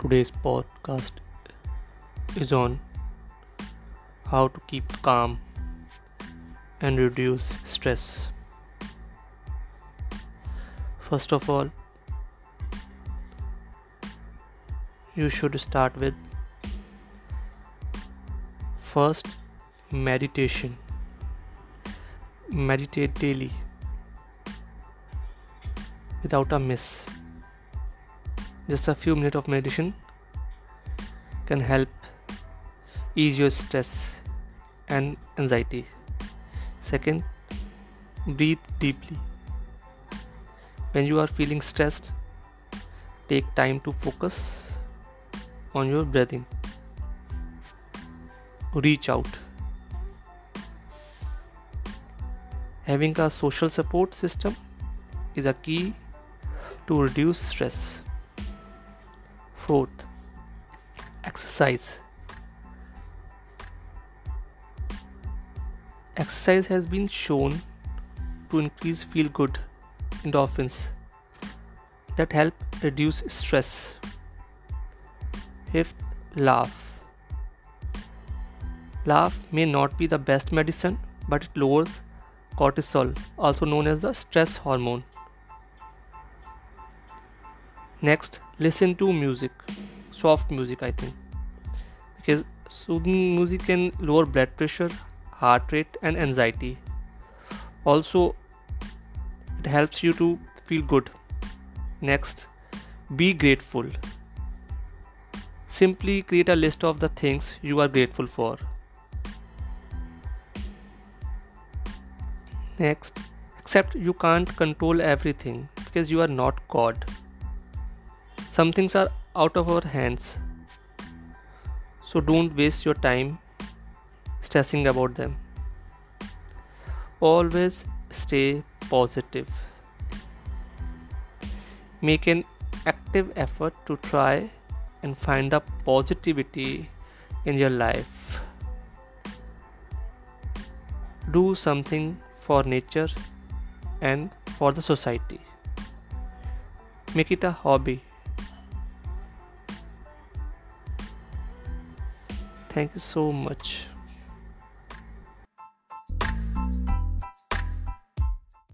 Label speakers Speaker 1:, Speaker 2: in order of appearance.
Speaker 1: Today's podcast is on how to keep calm and reduce stress. First of all, you should start with first meditation. Meditate daily without a miss just a few minutes of meditation can help ease your stress and anxiety. Second breathe deeply. When you are feeling stressed take time to focus on your breathing. Reach out. Having a social support system is a key to reduce stress Fourth, exercise. Exercise has been shown to increase feel good endorphins that help reduce stress. Fifth, laugh. Laugh may not be the best medicine, but it lowers cortisol, also known as the stress hormone. Next, listen to music, soft music, I think, because soothing music can lower blood pressure, heart rate, and anxiety. Also, it helps you to feel good. Next, be grateful. Simply create a list of the things you are grateful for. Next, accept you can't control everything because you are not God some things are out of our hands. So don't waste your time stressing about them. Always stay positive. Make an active effort to try and find the positivity in your life. Do something for nature and for the society. Make it a hobby Thank you so much.